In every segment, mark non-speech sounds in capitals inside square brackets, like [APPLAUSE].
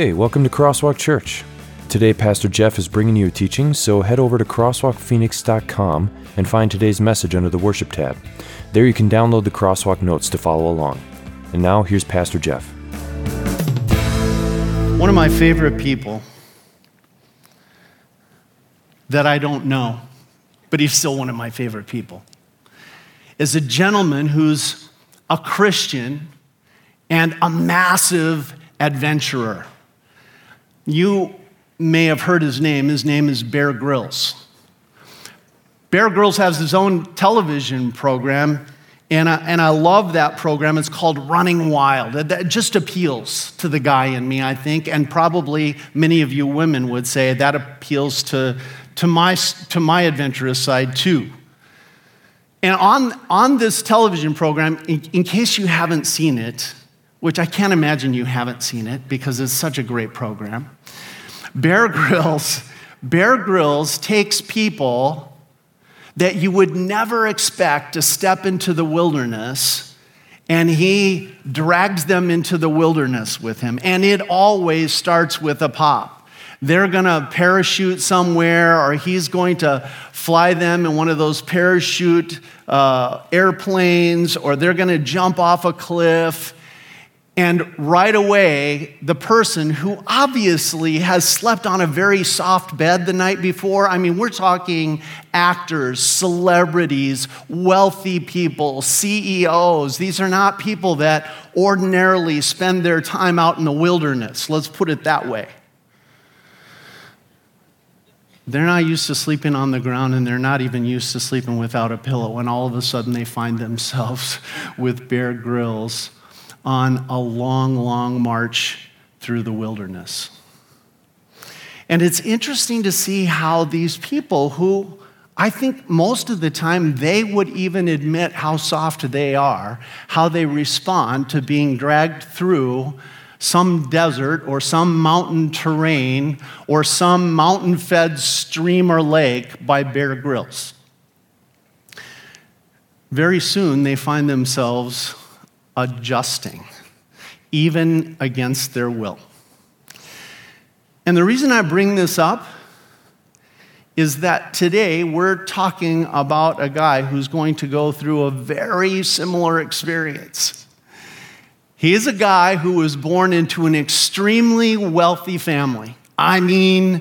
Hey, welcome to Crosswalk Church. Today, Pastor Jeff is bringing you a teaching, so head over to crosswalkphoenix.com and find today's message under the Worship tab. There you can download the Crosswalk notes to follow along. And now, here's Pastor Jeff. One of my favorite people that I don't know, but he's still one of my favorite people, is a gentleman who's a Christian and a massive adventurer. You may have heard his name. His name is Bear Grylls. Bear Grylls has his own television program, and I, and I love that program. It's called Running Wild. That just appeals to the guy in me, I think, and probably many of you women would say that appeals to, to, my, to my adventurous side too. And on, on this television program, in, in case you haven't seen it, which I can't imagine you haven't seen it because it's such a great program. Bear Grylls, Bear Grylls takes people that you would never expect to step into the wilderness and he drags them into the wilderness with him. And it always starts with a pop. They're gonna parachute somewhere, or he's going to fly them in one of those parachute uh, airplanes, or they're gonna jump off a cliff and right away, the person who obviously has slept on a very soft bed the night before I mean, we're talking actors, celebrities, wealthy people, CEOs. These are not people that ordinarily spend their time out in the wilderness. Let's put it that way. They're not used to sleeping on the ground and they're not even used to sleeping without a pillow. And all of a sudden, they find themselves [LAUGHS] with Bear Grylls on a long, long march through the wilderness. And it's interesting to see how these people who I think most of the time they would even admit how soft they are, how they respond to being dragged through some desert or some mountain terrain or some mountain fed stream or lake by Bear Grylls. Very soon they find themselves adjusting, even against their will. And the reason I bring this up is that today we're talking about a guy who's going to go through a very similar experience. He is a guy who was born into an extremely wealthy family. I mean,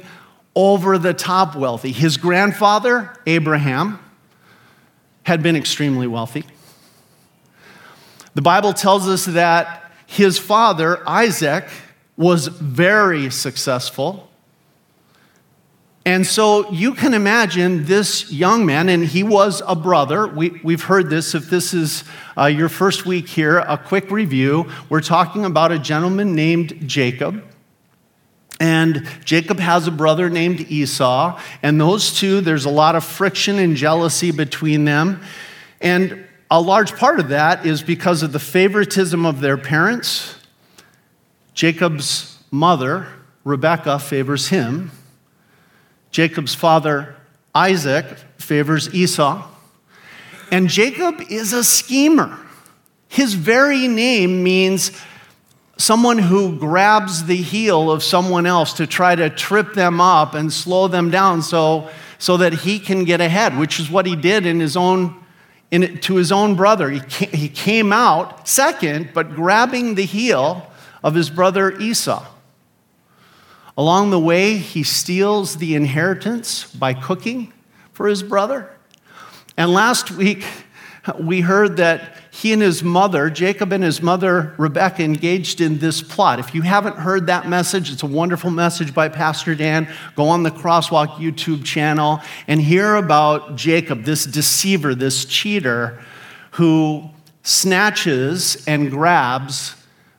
over the top wealthy. His grandfather, Abraham, had been extremely wealthy. The Bible tells us that his father, Isaac, was very successful. And so you can imagine this young man, and he was a brother. We, we've heard this. If this is uh, your first week here, a quick review. We're talking about a gentleman named Jacob. And Jacob has a brother named Esau. And those two, there's a lot of friction and jealousy between them. And a large part of that is because of the favoritism of their parents. Jacob's mother, Rebecca, favors him. Jacob's father, Isaac, favors Esau. And Jacob is a schemer. His very name means someone who grabs the heel of someone else to try to trip them up and slow them down so, so that he can get ahead, which is what he did in his own in, to his own brother. He came, he came out second, but grabbing the heel of his brother Esau. Along the way, he steals the inheritance by cooking for his brother. And last week, we heard that he and his mother, Jacob and his mother, Rebecca, engaged in this plot. If you haven't heard that message, it's a wonderful message by Pastor Dan. Go on the Crosswalk YouTube channel and hear about Jacob, this deceiver, this cheater, who snatches and grabs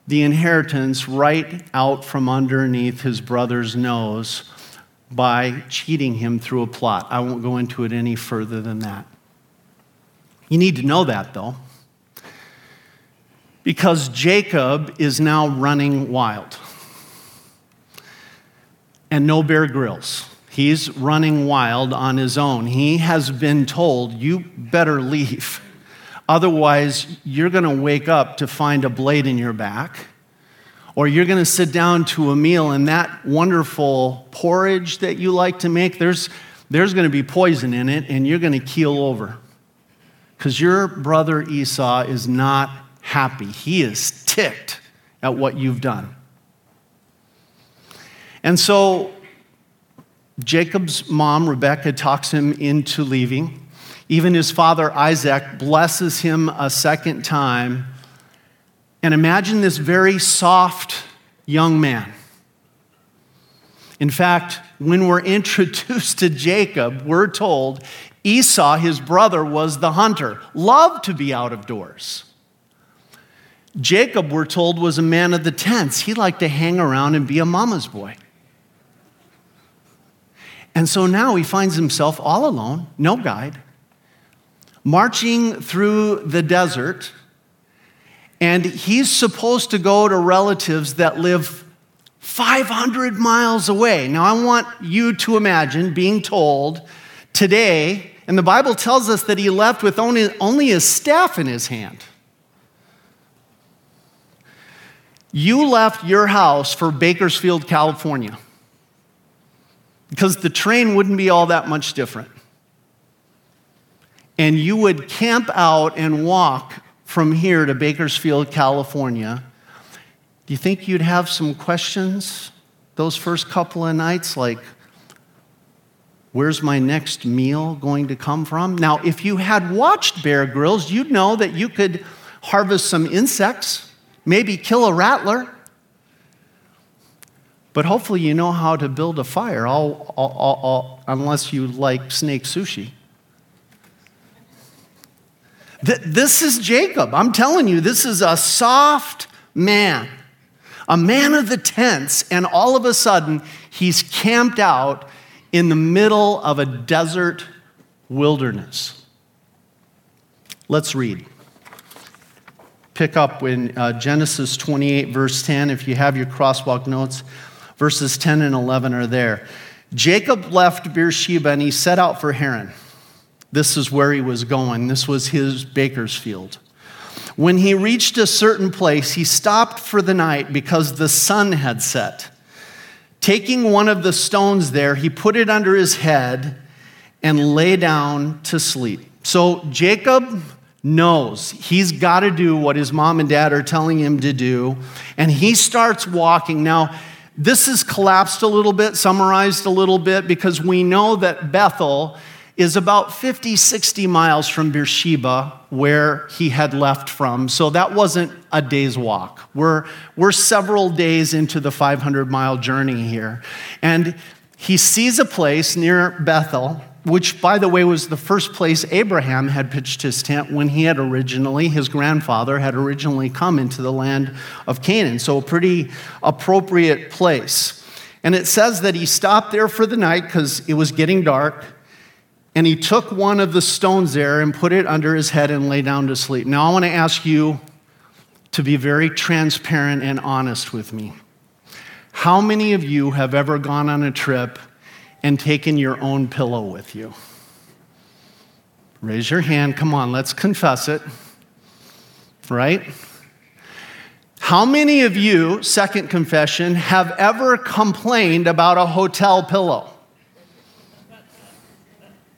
the inheritance right out from underneath his brother's nose by cheating him through a plot. I won't go into it any further than that. You need to know that, though, because Jacob is now running wild. And no Bear Grylls. He's running wild on his own. He has been told, you better leave. Otherwise, you're going to wake up to find a blade in your back, Or you're going to sit down to a meal and that wonderful porridge that you like to make, there's, there's going to be poison in it and you're going to keel over. Because your brother Esau is not happy. He is ticked at what you've done. And so Jacob's mom, Rebecca, talks him into leaving. Even his father, Isaac, blesses him a second time and imagine this very soft young man. In fact, when we're [LAUGHS] introduced to Jacob, we're told Esau, his brother, was the hunter, loved to be out of doors. Jacob, we're told, was a man of the tents. He liked to hang around and be a mama's boy. And so now he finds himself all alone, no guide, marching through the desert and he's supposed to go to relatives that live 500 miles away. Now, I want you to imagine being told today, and the Bible tells us that he left with only, only his staff in his hand. You left your house for Bakersfield, California, because the train wouldn't be all that much different. And you would camp out and walk from here to Bakersfield, California, do you think you'd have some questions those first couple of nights? Like, where's my next meal going to come from? Now, if you had watched Bear Grylls, you'd know that you could harvest some insects, maybe kill a rattler. But hopefully, you know how to build a fire, all, all, all, unless you like snake sushi. This is Jacob. I'm telling you, this is a soft man, a man of the tents, and all of a sudden, he's camped out in the middle of a desert wilderness. Let's read. Pick up in uh, Genesis 28, verse 10. If you have your crosswalk notes, verses 10 and 11 are there. Jacob left Beersheba and he set out for Haran. This is where he was going. This was his Bakersfield. When he reached a certain place, he stopped for the night because the sun had set. Taking one of the stones there, he put it under his head and lay down to sleep. So Jacob knows he's got to do what his mom and dad are telling him to do, and he starts walking. Now, this is collapsed a little bit, summarized a little bit, because we know that Bethel is about 50, 60 miles from Beersheba, where he had left from. So that wasn't a day's walk. We're, we're several days into the 500 mile journey here. And he sees a place near Bethel, which, by the way, was the first place Abraham had pitched his tent when he had originally, his grandfather had originally come into the land of Canaan. So, a pretty appropriate place. And it says that he stopped there for the night because it was getting dark. And he took one of the stones there and put it under his head and lay down to sleep. Now, I want to ask you to be very transparent and honest with me. How many of you have ever gone on a trip and taken your own pillow with you? Raise your hand. Come on, let's confess it. Right? How many of you, second confession, have ever complained about a hotel pillow?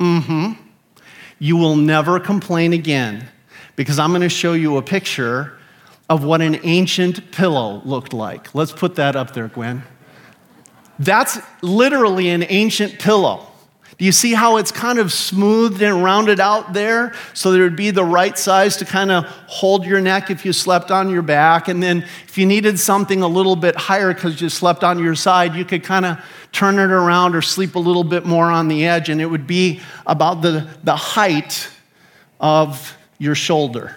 Mm hmm. You will never complain again because I'm going to show you a picture of what an ancient pillow looked like. Let's put that up there, Gwen. That's literally an ancient pillow. Do you see how it's kind of smoothed and rounded out there so there would be the right size to kind of hold your neck if you slept on your back? And then if you needed something a little bit higher because you slept on your side, you could kind of turn it around or sleep a little bit more on the edge, and it would be about the, the height of your shoulder.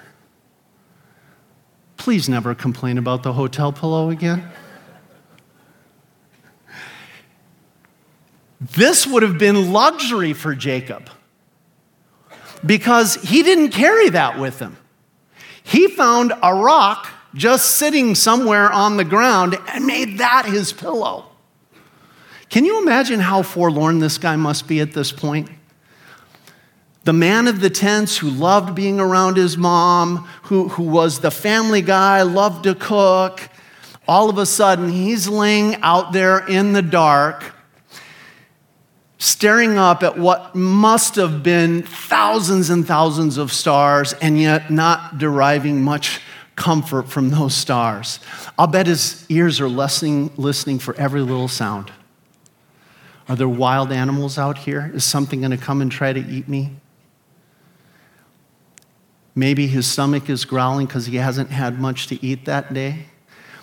Please never complain about the hotel pillow again. This would have been luxury for Jacob because he didn't carry that with him. He found a rock just sitting somewhere on the ground and made that his pillow. Can you imagine how forlorn this guy must be at this point? The man of the tents who loved being around his mom, who, who was the family guy, loved to cook, all of a sudden, he's laying out there in the dark, staring up at what must have been thousands and thousands of stars, and yet not deriving much comfort from those stars. I'll bet his ears are listening, listening for every little sound. Are there wild animals out here? Is something going to come and try to eat me? Maybe his stomach is growling because he hasn't had much to eat that day.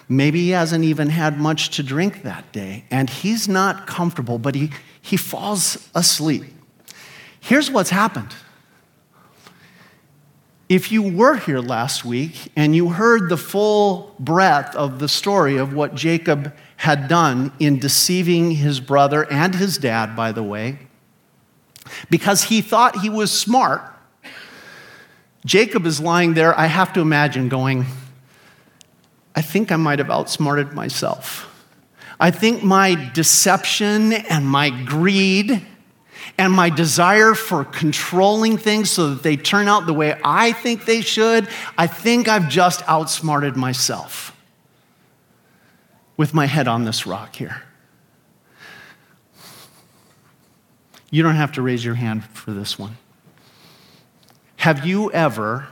Maybe he hasn't even had much to drink that day, and he's not comfortable, but he, he falls asleep. Here's what's happened. If you were here last week and you heard the full breadth of the story of what Jacob had done in deceiving his brother and his dad, by the way, because he thought he was smart, Jacob is lying there, I have to imagine, going, I think I might have outsmarted myself. I think my deception and my greed and my desire for controlling things so that they turn out the way I think they should, I think I've just outsmarted myself with my head on this rock here. You don't have to raise your hand for this one. Have you ever,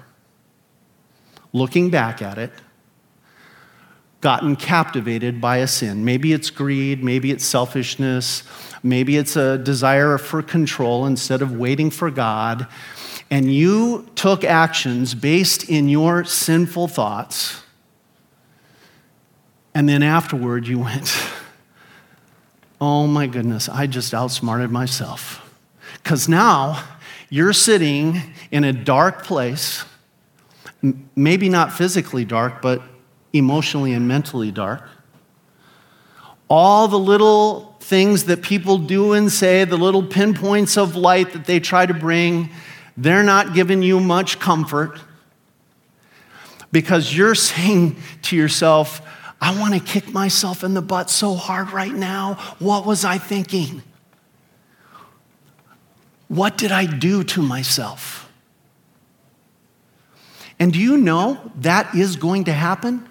looking back at it, gotten captivated by a sin? Maybe it's greed, maybe it's selfishness, maybe it's a desire for control instead of waiting for God. And you took actions based in your sinful thoughts. And then afterward, you went, [LAUGHS] Oh my goodness, I just outsmarted myself. Because now you're sitting in a dark place, maybe not physically dark, but emotionally and mentally dark. All the little things that people do and say, the little pinpoints of light that they try to bring, they're not giving you much comfort because you're [LAUGHS] saying to yourself, I want to kick myself in the butt so hard right now. What was I thinking? What did I do to myself? And do you know that is going to happen?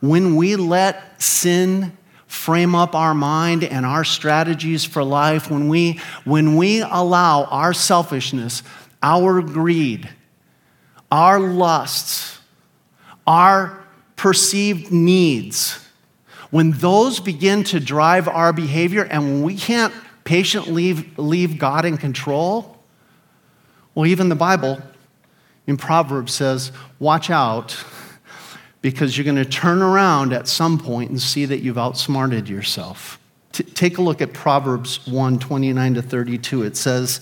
When we let sin frame up our mind and our strategies for life, when we, when we allow our selfishness, our greed, our lusts, our perceived needs, when those begin to drive our behavior and when we can't patiently leave, leave God in control? Well, even the Bible in Proverbs says, watch out because you're going to turn around at some point and see that you've outsmarted yourself. T- take a look at Proverbs 1 29 to 32. It says,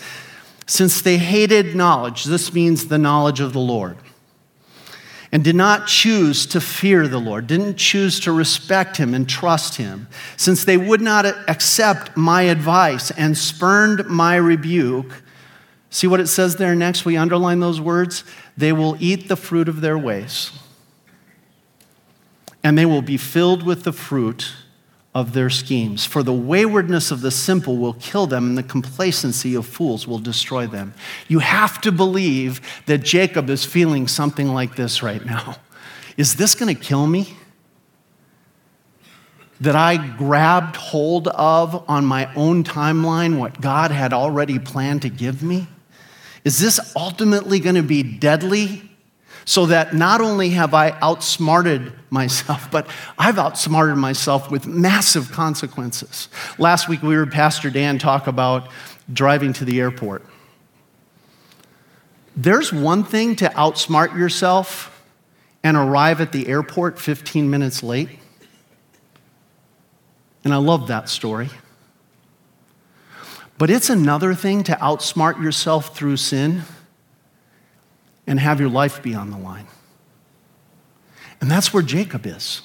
Since they hated knowledge, this means the knowledge of the Lord and did not choose to fear the Lord, didn't choose to respect him and trust him, since they would not accept my advice and spurned my rebuke. See what it says there next? We underline those words. They will eat the fruit of their ways, and they will be filled with the fruit of their schemes. For the waywardness of the simple will kill them, and the complacency of fools will destroy them. You have to believe that Jacob is feeling something like this right now. Is this going to kill me? That I grabbed hold of on my own timeline what God had already planned to give me? Is this ultimately going to be deadly so that not only have I outsmarted myself, but I've outsmarted myself with massive consequences. Last week we heard Pastor Dan talk about driving to the airport. There's one thing to outsmart yourself and arrive at the airport 15 minutes late. And I love that story. But it's another thing to outsmart yourself through sin and have your life be on the line. And that's where Jacob is.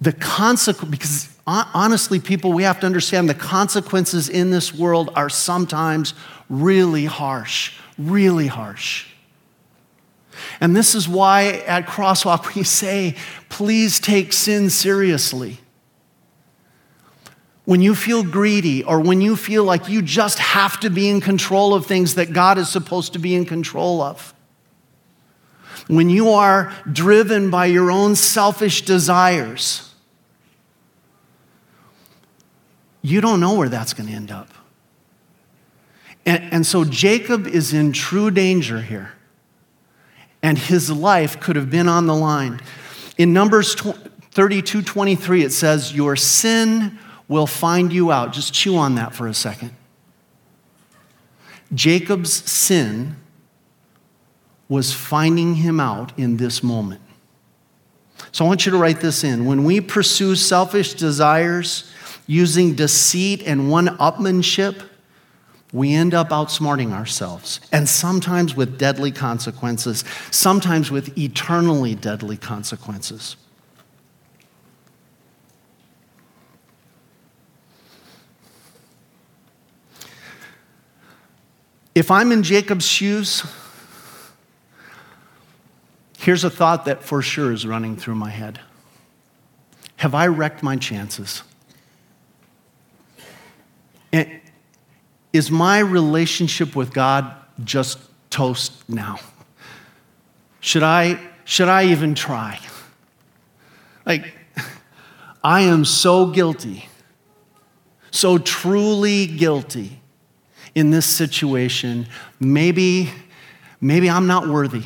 The consequence, because honestly, people, we have to understand the consequences in this world are sometimes really harsh, really harsh. And this is why at Crosswalk [LAUGHS] we say, please take sin seriously when you feel greedy or when you feel like you just have to be in control of things that God is supposed to be in control of. when you are driven by your own selfish desires, you don't know where that's going to end up. And, and so Jacob is in true danger here. And his life could have been on the line. In Numbers 32 23, it says, Your sin will find you out. Just chew on that for a second. Jacob's sin was finding him out in this moment. So I want you to write this in. When we pursue selfish desires using deceit and one upmanship, we end up outsmarting ourselves, and sometimes with deadly consequences, sometimes with eternally deadly consequences. If I'm in Jacob's shoes, here's a thought that for sure is running through my head Have I wrecked my chances? And is my relationship with God just toast now? Should I, should I even try? Like, I am so guilty, so truly guilty in this situation, maybe, maybe I'm not worthy.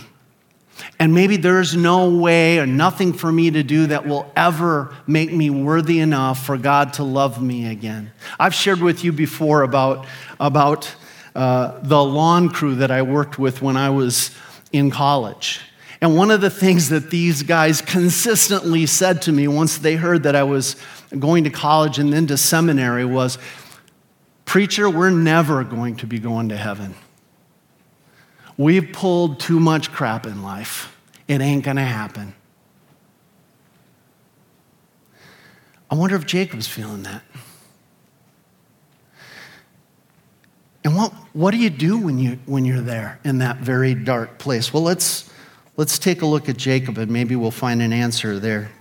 And maybe there's no way or nothing for me to do that will ever make me worthy enough for God to love me again. I've shared with you before about, about uh, the lawn crew that I worked with when I was in college. And one of the things that these guys consistently said to me once they heard that I was going to college and then to seminary was, Preacher, we're never going to be going to heaven. We've pulled too much crap in life. It ain't going to happen. I wonder if Jacob's feeling that. And what, what do you do when, you, when you're there in that very dark place? Well, let's, let's take a look at Jacob and maybe we'll find an answer there.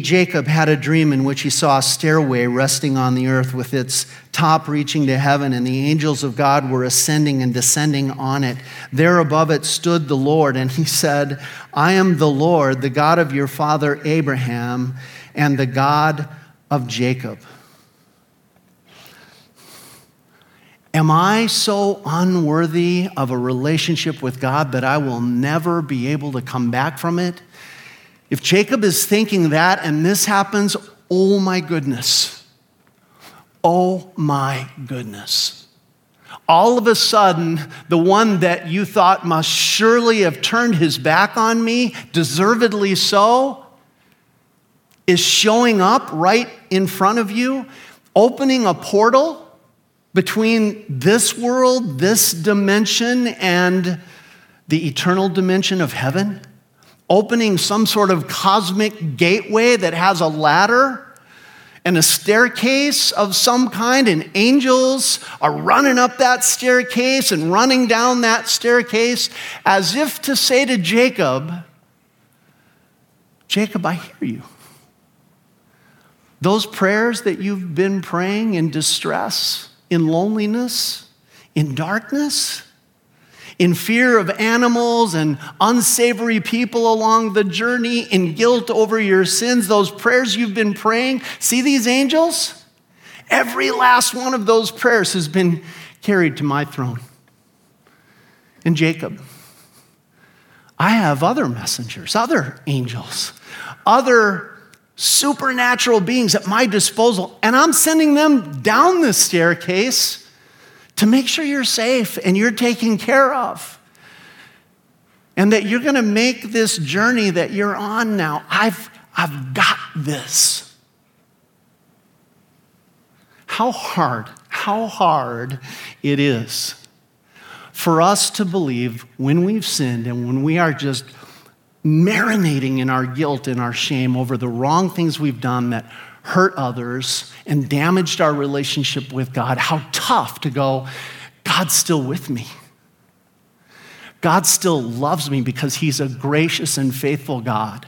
Jacob, had a dream in which he saw a stairway resting on the earth with its top reaching to heaven, and the angels of God were ascending and descending on it. There above it stood the Lord, and he [LAUGHS] said, I am the Lord, the God of your father Abraham, and the God of Jacob. Am I so unworthy of a relationship with God that I will never be able to come back from it? If Jacob is thinking that and this happens, oh my goodness. Oh my goodness. All of a sudden, the one that you thought must surely have turned his back on me, deservedly so, is showing up right in front of you, opening a portal between this world, this dimension, and the eternal dimension of heaven opening some sort of cosmic gateway that has a ladder and a staircase of some kind, and angels are running up that staircase and running down that staircase as if to say to Jacob, Jacob, I hear you. Those prayers that you've been praying in distress, in loneliness, in darkness, in fear of animals and unsavory people along the journey, in guilt over your sins, those prayers you've been praying. See these angels? Every last one of those prayers has been carried to my throne. And Jacob, I have other messengers, other angels, other supernatural beings at my disposal, and I'm sending them down this staircase to make sure you're safe and you're taken care of. And that you're going to make this journey that you're on now. I've, I've got this. How hard, how hard it is for us to believe when we've sinned and when we are just marinating in our guilt and our shame over the wrong things we've done that hurt others and damaged our relationship with God, how tough to go, God's still with me. God still loves me because He's a gracious and faithful God.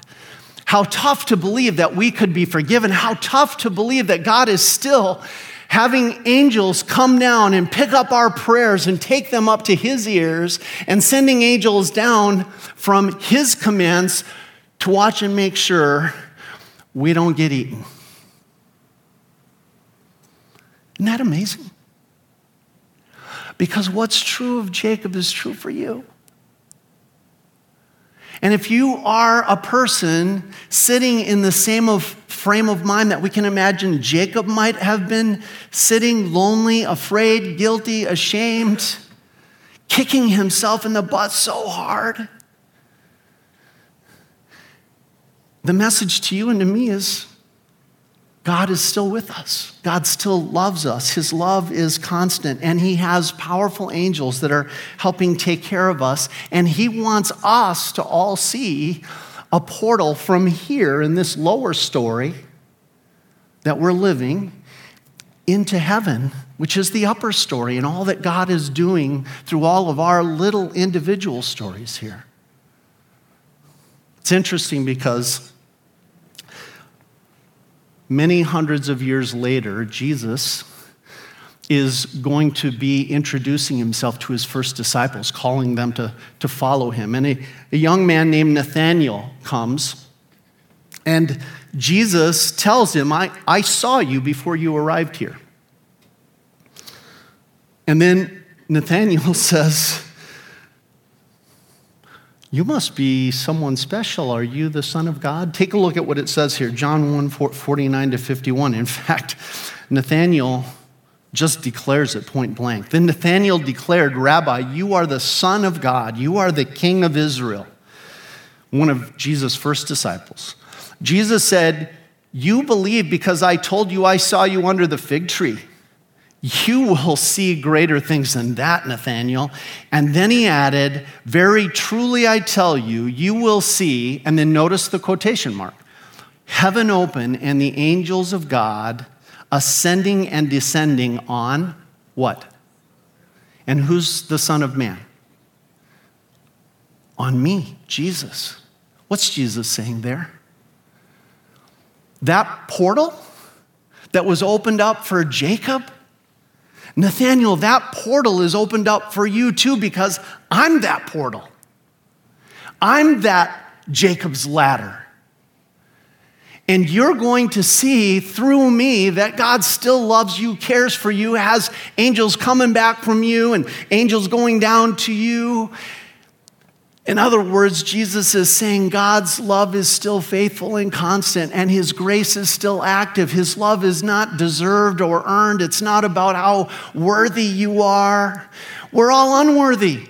How tough to believe that we could be forgiven. How tough to believe that God is still having angels come down and pick up our prayers and take them up to his ears, and sending angels down from his commands to watch and make sure we don't get eaten. Isn't that amazing? Because what's true of Jacob is true for you. And if you are a person sitting in the same of frame of mind that we can imagine Jacob might have been sitting lonely, afraid, guilty, ashamed, kicking himself in the butt so hard, the message to you and to me is God is still with us. God still loves us. His love is constant, and He has powerful angels that are helping take care of us. And He wants us to all see a portal from here in this lower story that we're living into heaven, which is the upper story, and all that God is doing through all of our little individual stories here. It's interesting because many hundreds of years later, Jesus is going to be introducing himself to his first disciples, calling them to, to follow him. And a, a young man named Nathanael comes, and Jesus tells him, I, I saw you before you arrived here. And then Nathanael [LAUGHS] says, you must be someone special. Are you the Son of God? Take a look at what it says here John 1 49 to 51. In [LAUGHS] fact, Nathanael just declares it point blank. Then Nathanael declared, Rabbi, you are the Son of God, you are the King of Israel, one of Jesus' first disciples. Jesus said, You believe because I told you I saw you under the fig tree. You will see greater things than that, Nathanael. And then he added, Very truly I tell you, you will see, and then notice the quotation mark heaven open and the angels of God ascending and descending on what? And who's the Son of Man? On me, Jesus. What's Jesus saying there? That portal that was opened up for Jacob Nathanael, that portal is opened up for you too because I'm that portal. I'm that Jacob's ladder. And you're going to see through me that God still loves you, cares for you, has angels coming back from you and angels going down to you. In other words, Jesus is saying God's love is still faithful and constant, and His grace is still active. His love is not deserved or earned. It's not about how worthy you are. We're all unworthy.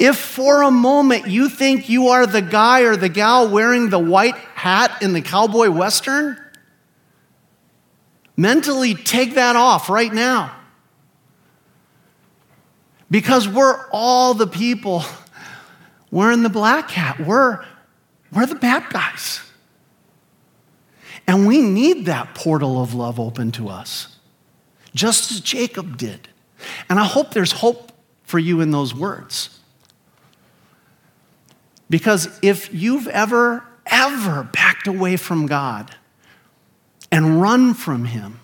If for a moment you think you are the guy or the gal wearing the white hat in the cowboy western, mentally take that off right now. Because we're all the people We're in the black hat. We're, we're the bad guys. And we need that portal of love open to us, just as Jacob did. And I hope there's hope for you in those words. Because if you've ever, ever backed away from God and run from Him,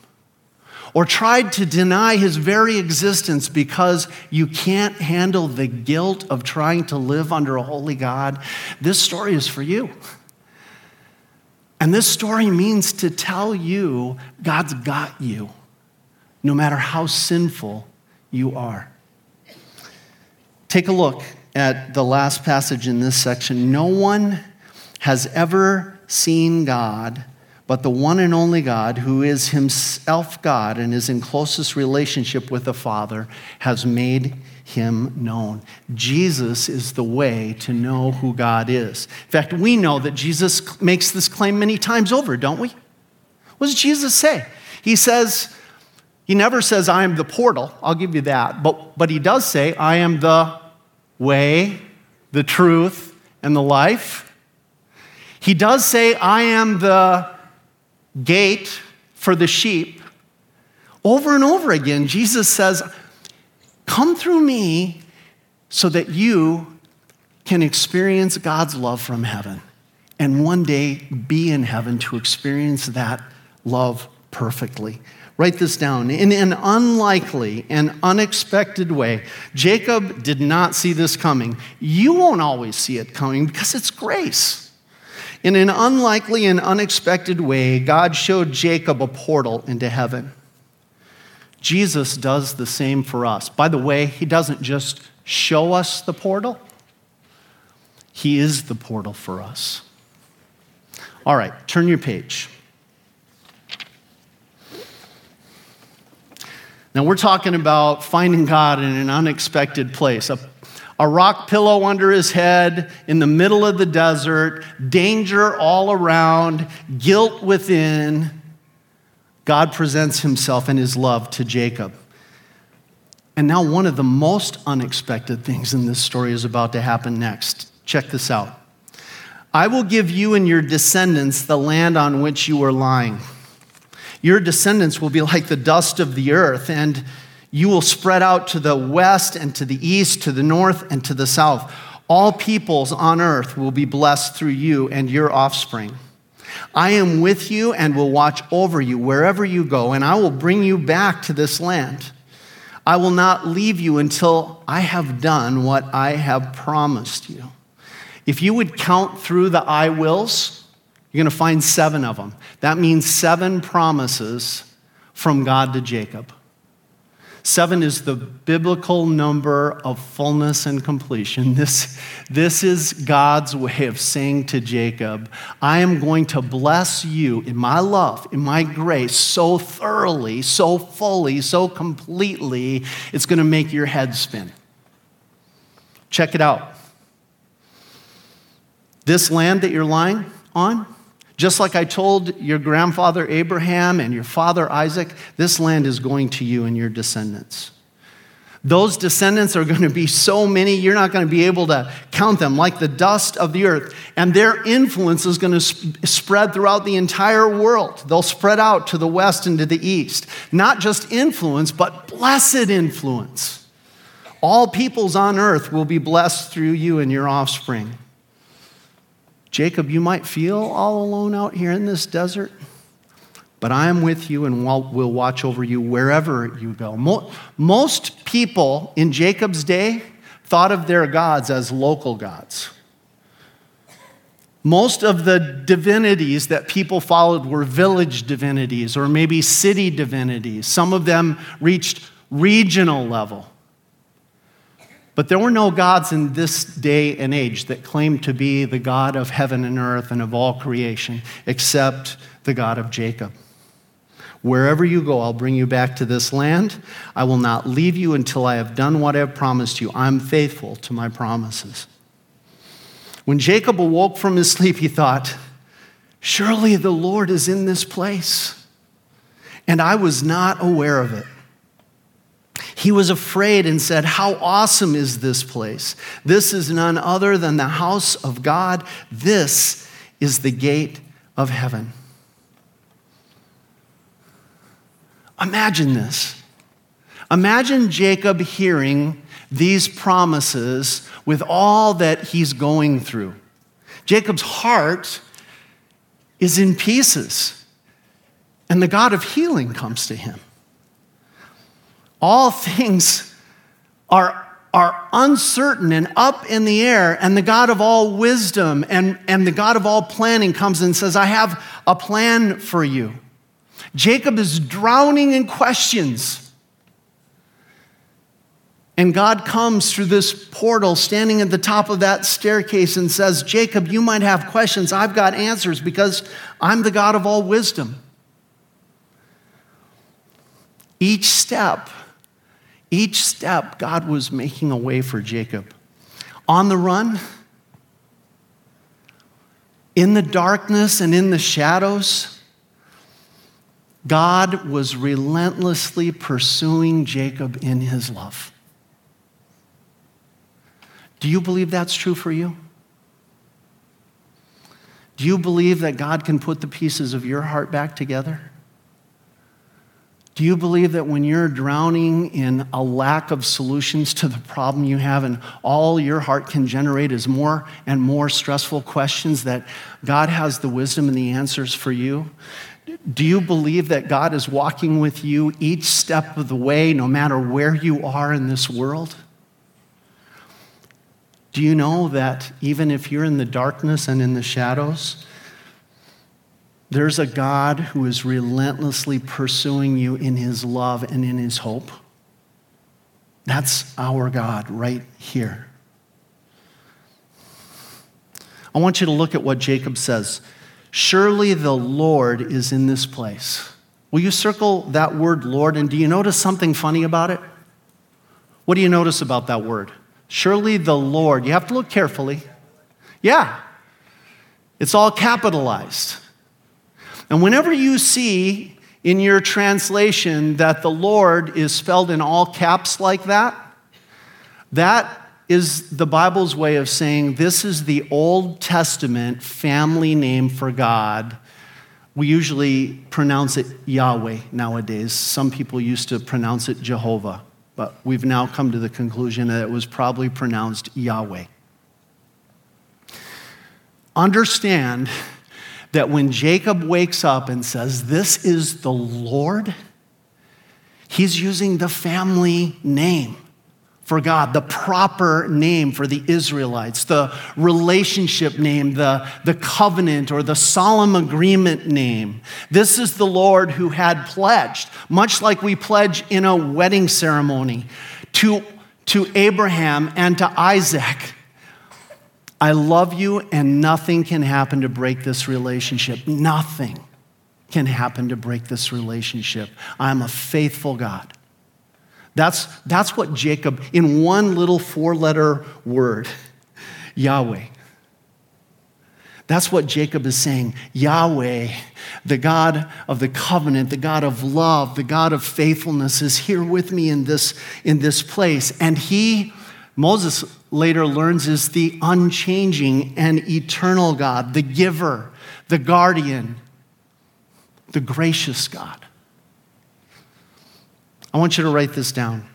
or tried to deny his very existence because you can't handle the guilt of trying to live under a holy God, this story is for you. And this story means to tell you God's got you, no matter how sinful you are. Take a look at the last passage in this section. No one has ever seen God but the one and only God, who is himself God and is in closest relationship with the Father, has made him known. Jesus is the way to know who God is. In fact, we know that Jesus makes this claim many times over, don't we? What does Jesus say? He says, he never says, I am the portal. I'll give you that. But, but he does say, I am the way, the truth, and the life. He does say, I am the gate for the sheep. Over and over again, Jesus says, Come through me so that you can experience God's love from heaven and one day be in heaven to experience that love perfectly. Write this down. In an unlikely and unexpected way, Jacob did not see this coming. You won't always see it coming because it's grace. In an unlikely and unexpected way, God showed Jacob a portal into heaven. Jesus does the same for us. By the way, he doesn't just show us the portal, he is the portal for us. All right, turn your page. Now, we're talking about finding God in an unexpected place. A, a, rock pillow under his head in the middle of the desert, danger all around, guilt within. God presents himself and his love to Jacob. And now, one of the most unexpected things in this story is about to happen next. Check this out I will give you and your descendants the land on which you are lying. Your descendants will be like the dust of the earth, and you will spread out to the west and to the east, to the north and to the south. All peoples on earth will be blessed through you and your offspring. I am with you and will watch over you wherever you go, and I will bring you back to this land. I will not leave you until I have done what I have promised you. If you would count through the I wills, you're going to find seven of them. That means seven promises from God to Jacob. Seven is the biblical number of fullness and completion. [LAUGHS] This, this is God's way of saying to Jacob, I am going to bless you in my love, in my grace, so thoroughly, so fully, so completely, it's going to make your head spin. Check it out. This land that you're lying on, just like I told your grandfather Abraham and your father Isaac, this land is going to you and your descendants. Those descendants are going to be so many, you're not going to be able to count them, like the dust of the earth. And their influence is going to sp- spread throughout the entire world. They'll spread out to the west and to the east. Not just influence, but blessed influence. All peoples on earth will be blessed through you and your offspring. Jacob, you might feel all alone out here in this desert, but I am with you and will watch over you wherever you go. Most people in Jacob's day thought of their gods as local gods. Most of the divinities that people followed were village divinities or maybe city divinities. Some of them reached regional level. But there were no gods in this day and age that claimed to be the God of heaven and earth and of all creation, except the God of Jacob. Wherever you go, I'll bring you back to this land. I will not leave you until I have done what I have promised you. I'm faithful to my promises. When Jacob awoke from his sleep, he thought, Surely the Lord is in this place. And I was not aware of it. He was afraid and said, How awesome is this place? This is none other than the house of God. This is the gate of heaven. Imagine this. Imagine Jacob hearing these promises with all that he's going through. Jacob's heart is in pieces, and the God of healing comes to him all things are, are uncertain and up in the air, and the God of all wisdom and, and the God of all planning comes and says, I have a plan for you. Jacob is drowning in questions. And God comes through this portal, standing at the top of that staircase, and says, Jacob, you might have questions. I've got answers because I'm the God of all wisdom. Each step each step, God was making a way for Jacob. On the run, in the darkness and in the shadows, God was relentlessly pursuing Jacob in his love. Do you believe that's true for you? Do you believe that God can put the pieces of your heart back together? Do you believe that when you're drowning in a lack of solutions to the problem you have, and all your heart can generate is more and more stressful questions, that God has the wisdom and the answers for you? Do you believe that God is walking with you each step of the way, no matter where you are in this world? Do you know that even if you're in the darkness and in the shadows, there's a God who is relentlessly pursuing you in his love and in his hope? That's our God right here. I want you to look at what Jacob says. Surely the Lord is in this place. Will you circle that word Lord? And do you notice something funny about it? What do you notice about that word? Surely the Lord. You have to look carefully. Yeah, it's all capitalized. And whenever you see in your translation that the Lord is spelled in all caps like that, that is the Bible's way of saying this is the Old Testament family name for God. We usually pronounce it Yahweh nowadays. Some people used to pronounce it Jehovah, but we've now come to the conclusion that it was probably pronounced Yahweh. Understand that when Jacob wakes up and says, This is the Lord, he's using the family name for God, the proper name for the Israelites, the relationship name, the, the covenant or the solemn agreement name. This is the Lord who had pledged, much like we pledge in a wedding ceremony, to, to Abraham and to Isaac. I love you, and nothing can happen to break this relationship. Nothing can happen to break this relationship. I'm a faithful God. That's, that's what Jacob, in one little four letter word, [LAUGHS] Yahweh. That's what Jacob is saying. Yahweh, the God of the covenant, the God of love, the God of faithfulness, is here with me in this, in this place. And he, Moses later learns, is the unchanging and eternal God, the giver, the guardian, the gracious God. I want you to write this down.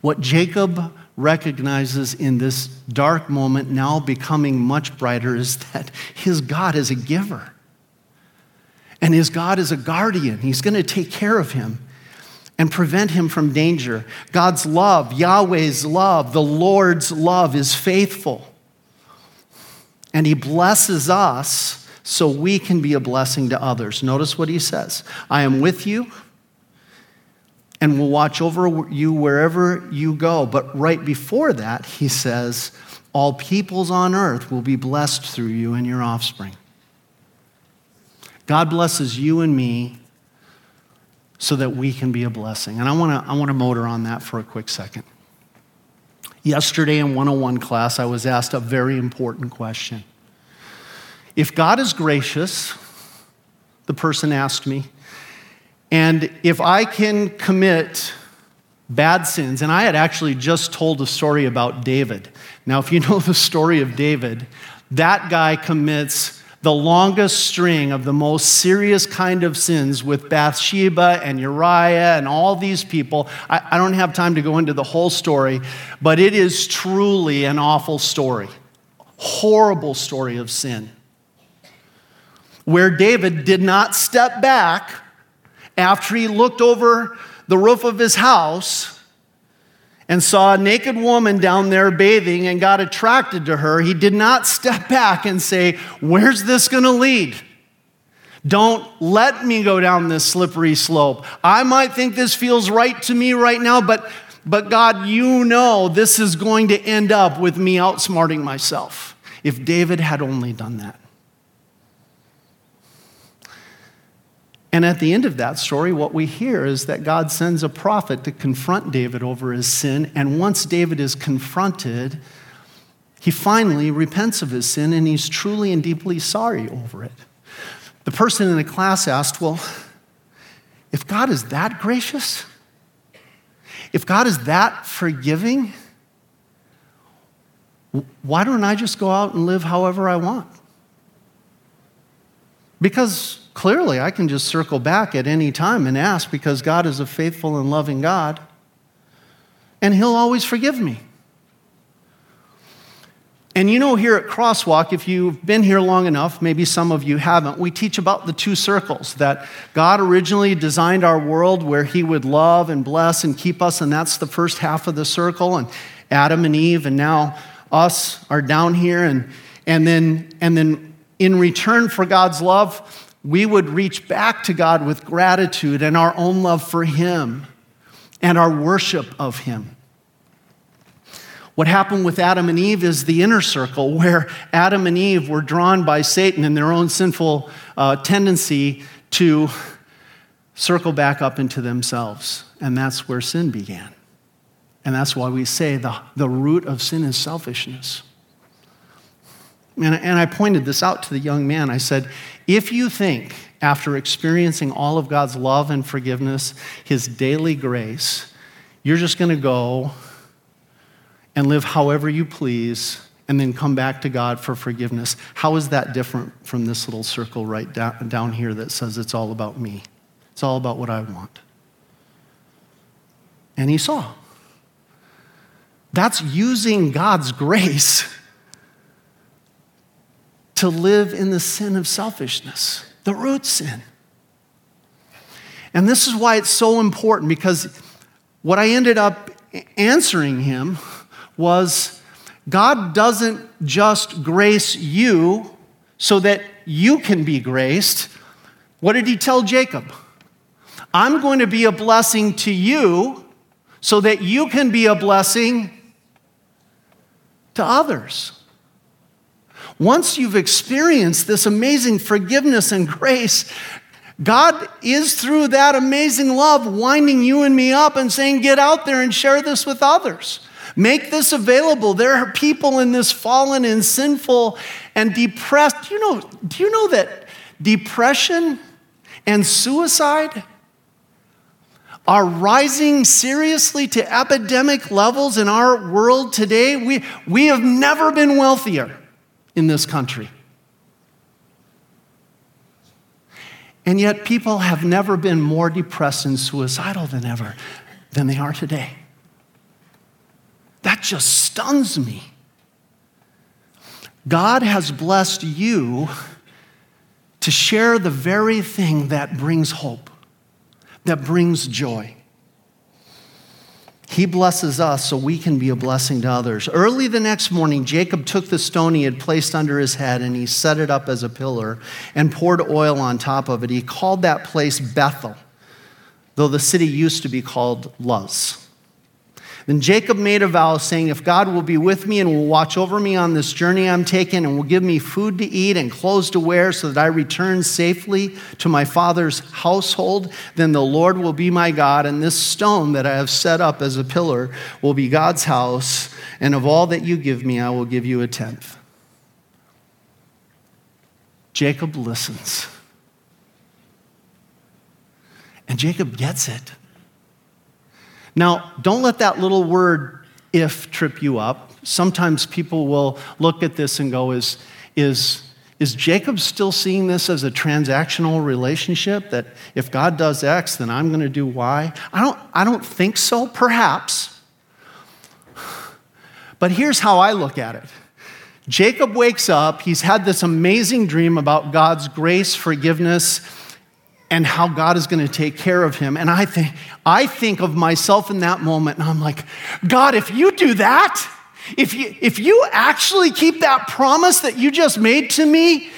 What Jacob recognizes in this dark moment, now becoming much brighter, is that his God is a giver. And his God is a guardian. He's going to take care of him and prevent him from danger. God's love, Yahweh's love, the Lord's love is faithful. And he blesses us so we can be a blessing to others. Notice what he says I am with you and will watch over you wherever you go. But right before that, he says, All peoples on earth will be blessed through you and your offspring. God blesses you and me so that we can be a blessing. And I want to I want to motor on that for a quick second. Yesterday in 101 class, I was asked a very important question. If God is gracious, the person asked me, and if I can commit bad sins, and I had actually just told a story about David. Now, if you [LAUGHS] know the story of David, that guy commits the longest string of the most serious kind of sins with Bathsheba and Uriah and all these people. I, I, don't have time to go into the whole story, but it is truly an awful story. Horrible story of sin. Where David did not step back after he looked over the roof of his house and saw a naked woman down there bathing and got attracted to her, he did not step back and say, Where's this going to lead? Don't let me go down this slippery slope. I might think this feels right to me right now, but, but God, you know this is going to end up with me outsmarting myself. If David had only done that. And at the end of that story, what we hear is that God sends a prophet to confront David over his sin. And once David is confronted, he finally repents of his sin and he's truly and deeply sorry over it. The person in the class asked, Well, if God is that gracious, if God is that forgiving, why don't I just go out and live however I want? Because clearly I can just circle back at any time and ask because God is a faithful and loving God, and He'll always forgive me. And you know, here at Crosswalk, if you've been here long enough, maybe some of you haven't, we teach about the two circles that God originally designed our world where He would love and bless and keep us, and that's the first half of the circle. And Adam and Eve, and now us are down here. And, and, then, and then, in return for God's love, we would reach back to God with gratitude and our own love for Him and our worship of Him. What happened with Adam and Eve is the inner circle, [LAUGHS] where Adam and Eve were drawn by Satan and their own sinful uh, tendency to circle back up into themselves. And that's where sin began. And that's why we say the, the root of sin is selfishness. And, and I pointed this out to the young man. I said, if you think, after experiencing all of God's love and forgiveness, his daily grace, you're just going to go and live however you please and then come back to God for forgiveness. How is that different from this little circle right down, here that says it's all about me? It's all about what I want. And he saw. That's using God's grace to live in the sin of selfishness, the root sin. And this is why it's so important because what I ended up answering him was God doesn't just grace you so that you can be graced. What did he tell Jacob? I'm going to be a blessing to you so that you can be a blessing to others. Once you've experienced this amazing forgiveness and grace, God is through that amazing love winding you and me up and saying, Get out there and share this with others. Make this available. There are people in this fallen and sinful and depressed. Do you know, do you know that depression and suicide are rising seriously to epidemic levels in our world today? We, we have never been wealthier in this country. And yet, people have never been more depressed and suicidal than ever than they are today. That just stuns me. God has blessed you to share the very thing that brings hope, that brings joy. He blesses us so we can be a blessing to others. Early the next morning, Jacob took the stone he had placed under his head and he set it up as a pillar and poured oil on top of it. He called that place Bethel, though the city used to be called Luz. Then Jacob made a vow, saying, If God will be with me and will watch over me on this journey I'm taking, and will give me food to eat and clothes to wear, so that I return safely to my father's household, then the Lord will be my God, and this stone that I have set up as a pillar will be God's house, and of all that you give me, I will give you a tenth. Jacob listens. And Jacob gets it. Now, don't let that little word if trip you up. Sometimes people will look at this and go, is, is, is Jacob still seeing this as a transactional relationship that if God does X, then I'm going to do Y? I don't, I don't think so, perhaps. But here's how I look at it Jacob wakes up, he's had this amazing dream about God's grace, forgiveness, and how God is going to take care of him. And I think, I think of myself in that moment, and I'm like, God, if you do that, if you, if you actually keep that promise that you just made to me,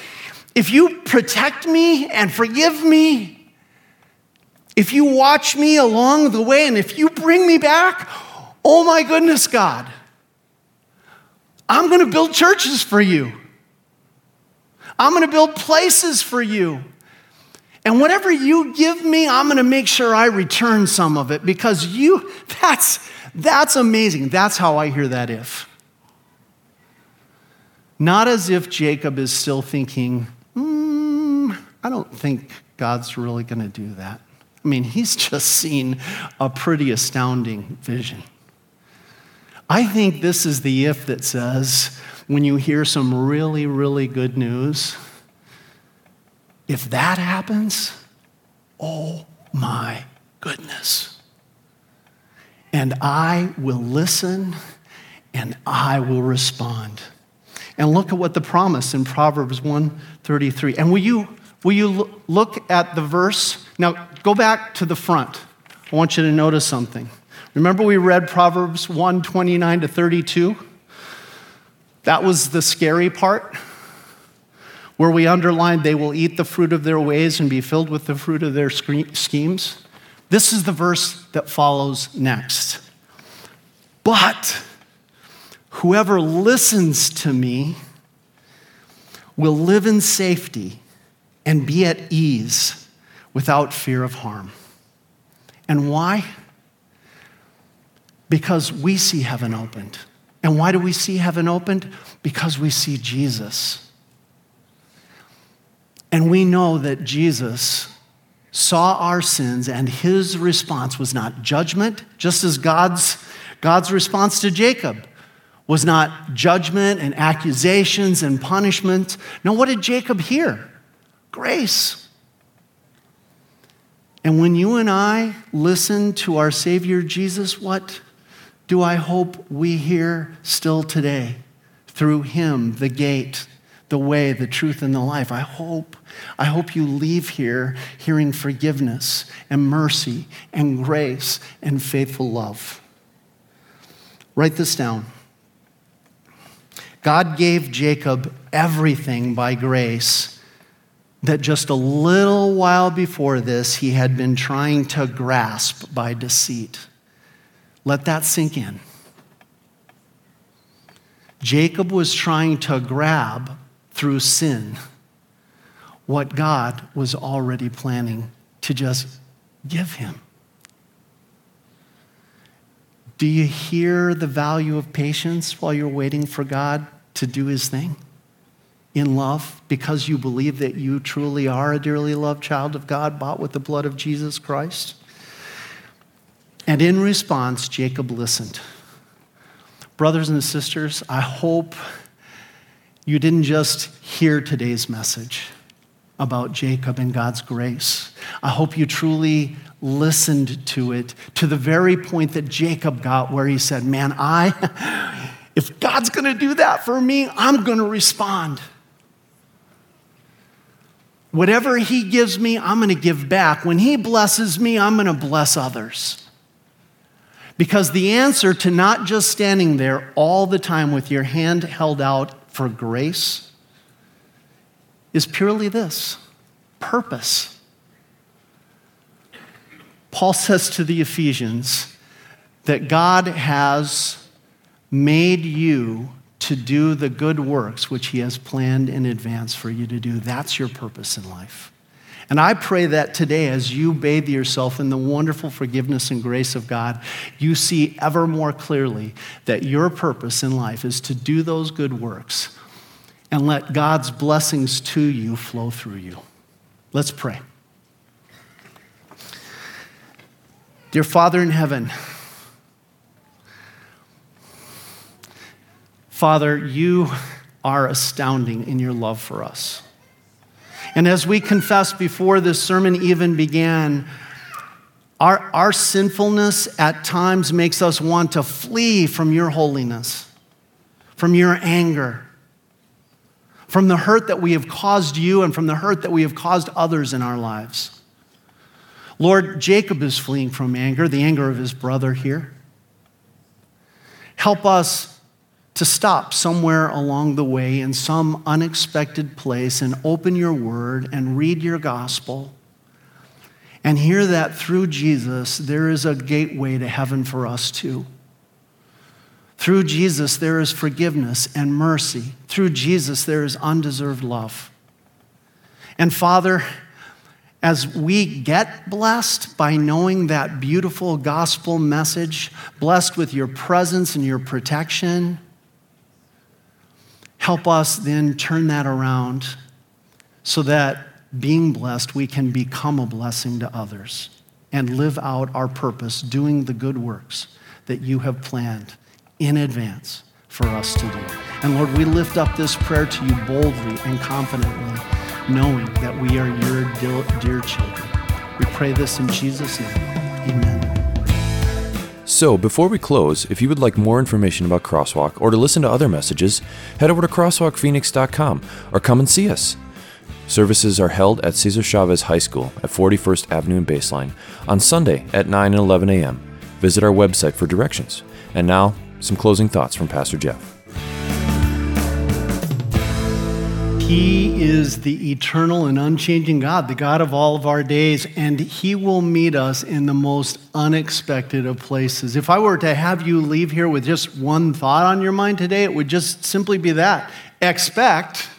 if you protect me and forgive me, if you watch me along the way, and if you bring me back, oh my goodness, God, I'm going to build churches for you. I'm going to build places for you. And whatever you give me, I'm going to make sure I return some of it because you, [LAUGHS] that's, that's amazing. That's how I hear that if. Not as if Jacob is still thinking, mm, I don't think God's really going to do that. I mean, he's [LAUGHS] just seen a pretty astounding vision. I think this is the if that says, when you hear some really, really good news, if that happens, oh my goodness. And I will listen and I will respond. And look at what the promise in Proverbs 133. And will you, will you look at the verse? Now, go back to the front. I want you to notice something. Remember we read Proverbs 1 29 to 32? That was the scary part where we underline they will eat the fruit of their ways and be filled with the fruit of their schemes. This is the verse that follows next. But whoever listens to me will live in safety and be at ease without fear of harm. And why? Because we see heaven opened. And why do we see heaven opened? Because we see Jesus. And we know that Jesus saw our sins, and his response was not judgment, just as God's, God's response to Jacob was not judgment and accusations and punishment. No, what did Jacob hear? Grace. And when you and I listen to our Savior Jesus, what do I hope we hear still today? Through Him, the gate, the way, the truth, and the life. I hope, I hope you leave here hearing forgiveness and mercy and grace and faithful love. Write this down. God gave Jacob everything by grace that just a little while before this he had been trying to grasp by deceit. Let that sink in. Jacob was trying to grab through sin what God was already planning to just give him. Do you hear the value of patience while you're waiting for God to do his thing? In love, because you believe that you truly are a dearly loved child of God, bought with the blood of Jesus Christ? And in response, Jacob listened. Brothers and sisters, I hope you didn't just hear today's message about Jacob and God's grace. I hope you truly listened to it to the very point that Jacob got where he said, Man, I, [LAUGHS] if God's gonna do that for me, I'm gonna respond. Whatever he gives me, I'm gonna give back. When he blesses me, I'm gonna bless others. Because the answer to not just standing there all the time with your hand held out for grace is purely this purpose. Paul says to the Ephesians that God has made you to do the good works which he has planned in advance for you to do. That's your purpose in life. And I pray that today, as you bathe yourself in the wonderful forgiveness and grace of God, you see ever more clearly that your purpose in life is to do those good works and let God's blessings to you flow through you. Let's pray. Dear Father in heaven, Father, you are astounding in your love for us. And as we confessed before this sermon even began, our, our sinfulness at times makes us want to flee from your holiness, from your anger, from the hurt that we have caused you and from the hurt that we have caused others in our lives. Lord, Jacob is fleeing from anger, the anger of his brother here. Help us to stop somewhere along the way in some unexpected place and open your word and read your gospel and hear that through Jesus, there is a gateway to heaven for us too. Through Jesus, there is forgiveness and mercy. Through Jesus, there is undeserved love. And Father, as we get blessed by knowing that beautiful gospel message, blessed with your presence and your protection, Help us then turn that around so that being blessed, we can become a blessing to others and live out our purpose, doing the good works that you have planned in advance for us to do. And Lord, we lift up this prayer to you boldly and confidently, knowing that we are your dear children. We pray this in Jesus' name. Amen. So, before we close, if you would like more information about Crosswalk or to listen to other messages, head over to crosswalkphoenix.com or come and see us. Services are held at Cesar Chavez High School at 41st Avenue and Baseline on Sunday at 9 and 11 a.m. Visit our website for directions. And now, some closing thoughts from Pastor Jeff. He is the eternal and unchanging God, the God of all of our days, and He will meet us in the most unexpected of places. If I were to have you leave here with just one thought on your mind today, it would just simply be that expect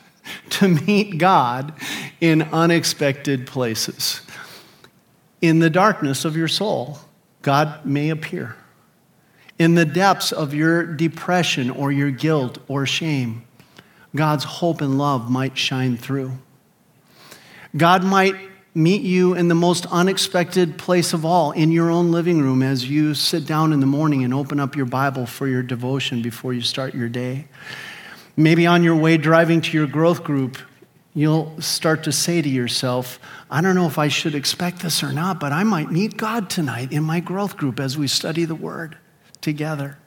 to meet God in unexpected places. In the darkness of your soul, God may appear. In the depths of your depression or your guilt or shame, God's hope and love might shine through. God might meet you in the most unexpected place of all, in your own living room, as you sit down in the morning and open up your Bible for your devotion before you start your day. Maybe on your way driving to your growth group, you'll start to say to yourself, I don't know if I should expect this or not, but I might meet God tonight in my growth group as we study the Word together.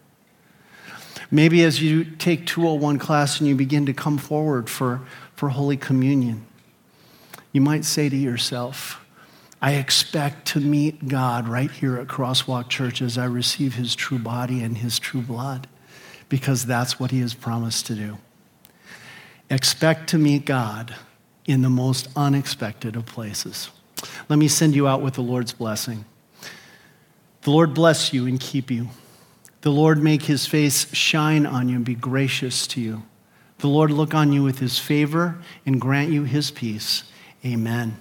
Maybe as you take 201 class and you begin to come forward for, for Holy Communion, you might say to yourself, I expect to meet God right here at Crosswalk Church as I receive his true body and his true blood, because that's what he has promised to do. Expect to meet God in the most unexpected of places. Let me send you out with the Lord's blessing. The Lord bless you and keep you. The Lord make his face shine on you and be gracious to you. The Lord look on you with his favor and grant you his peace. Amen.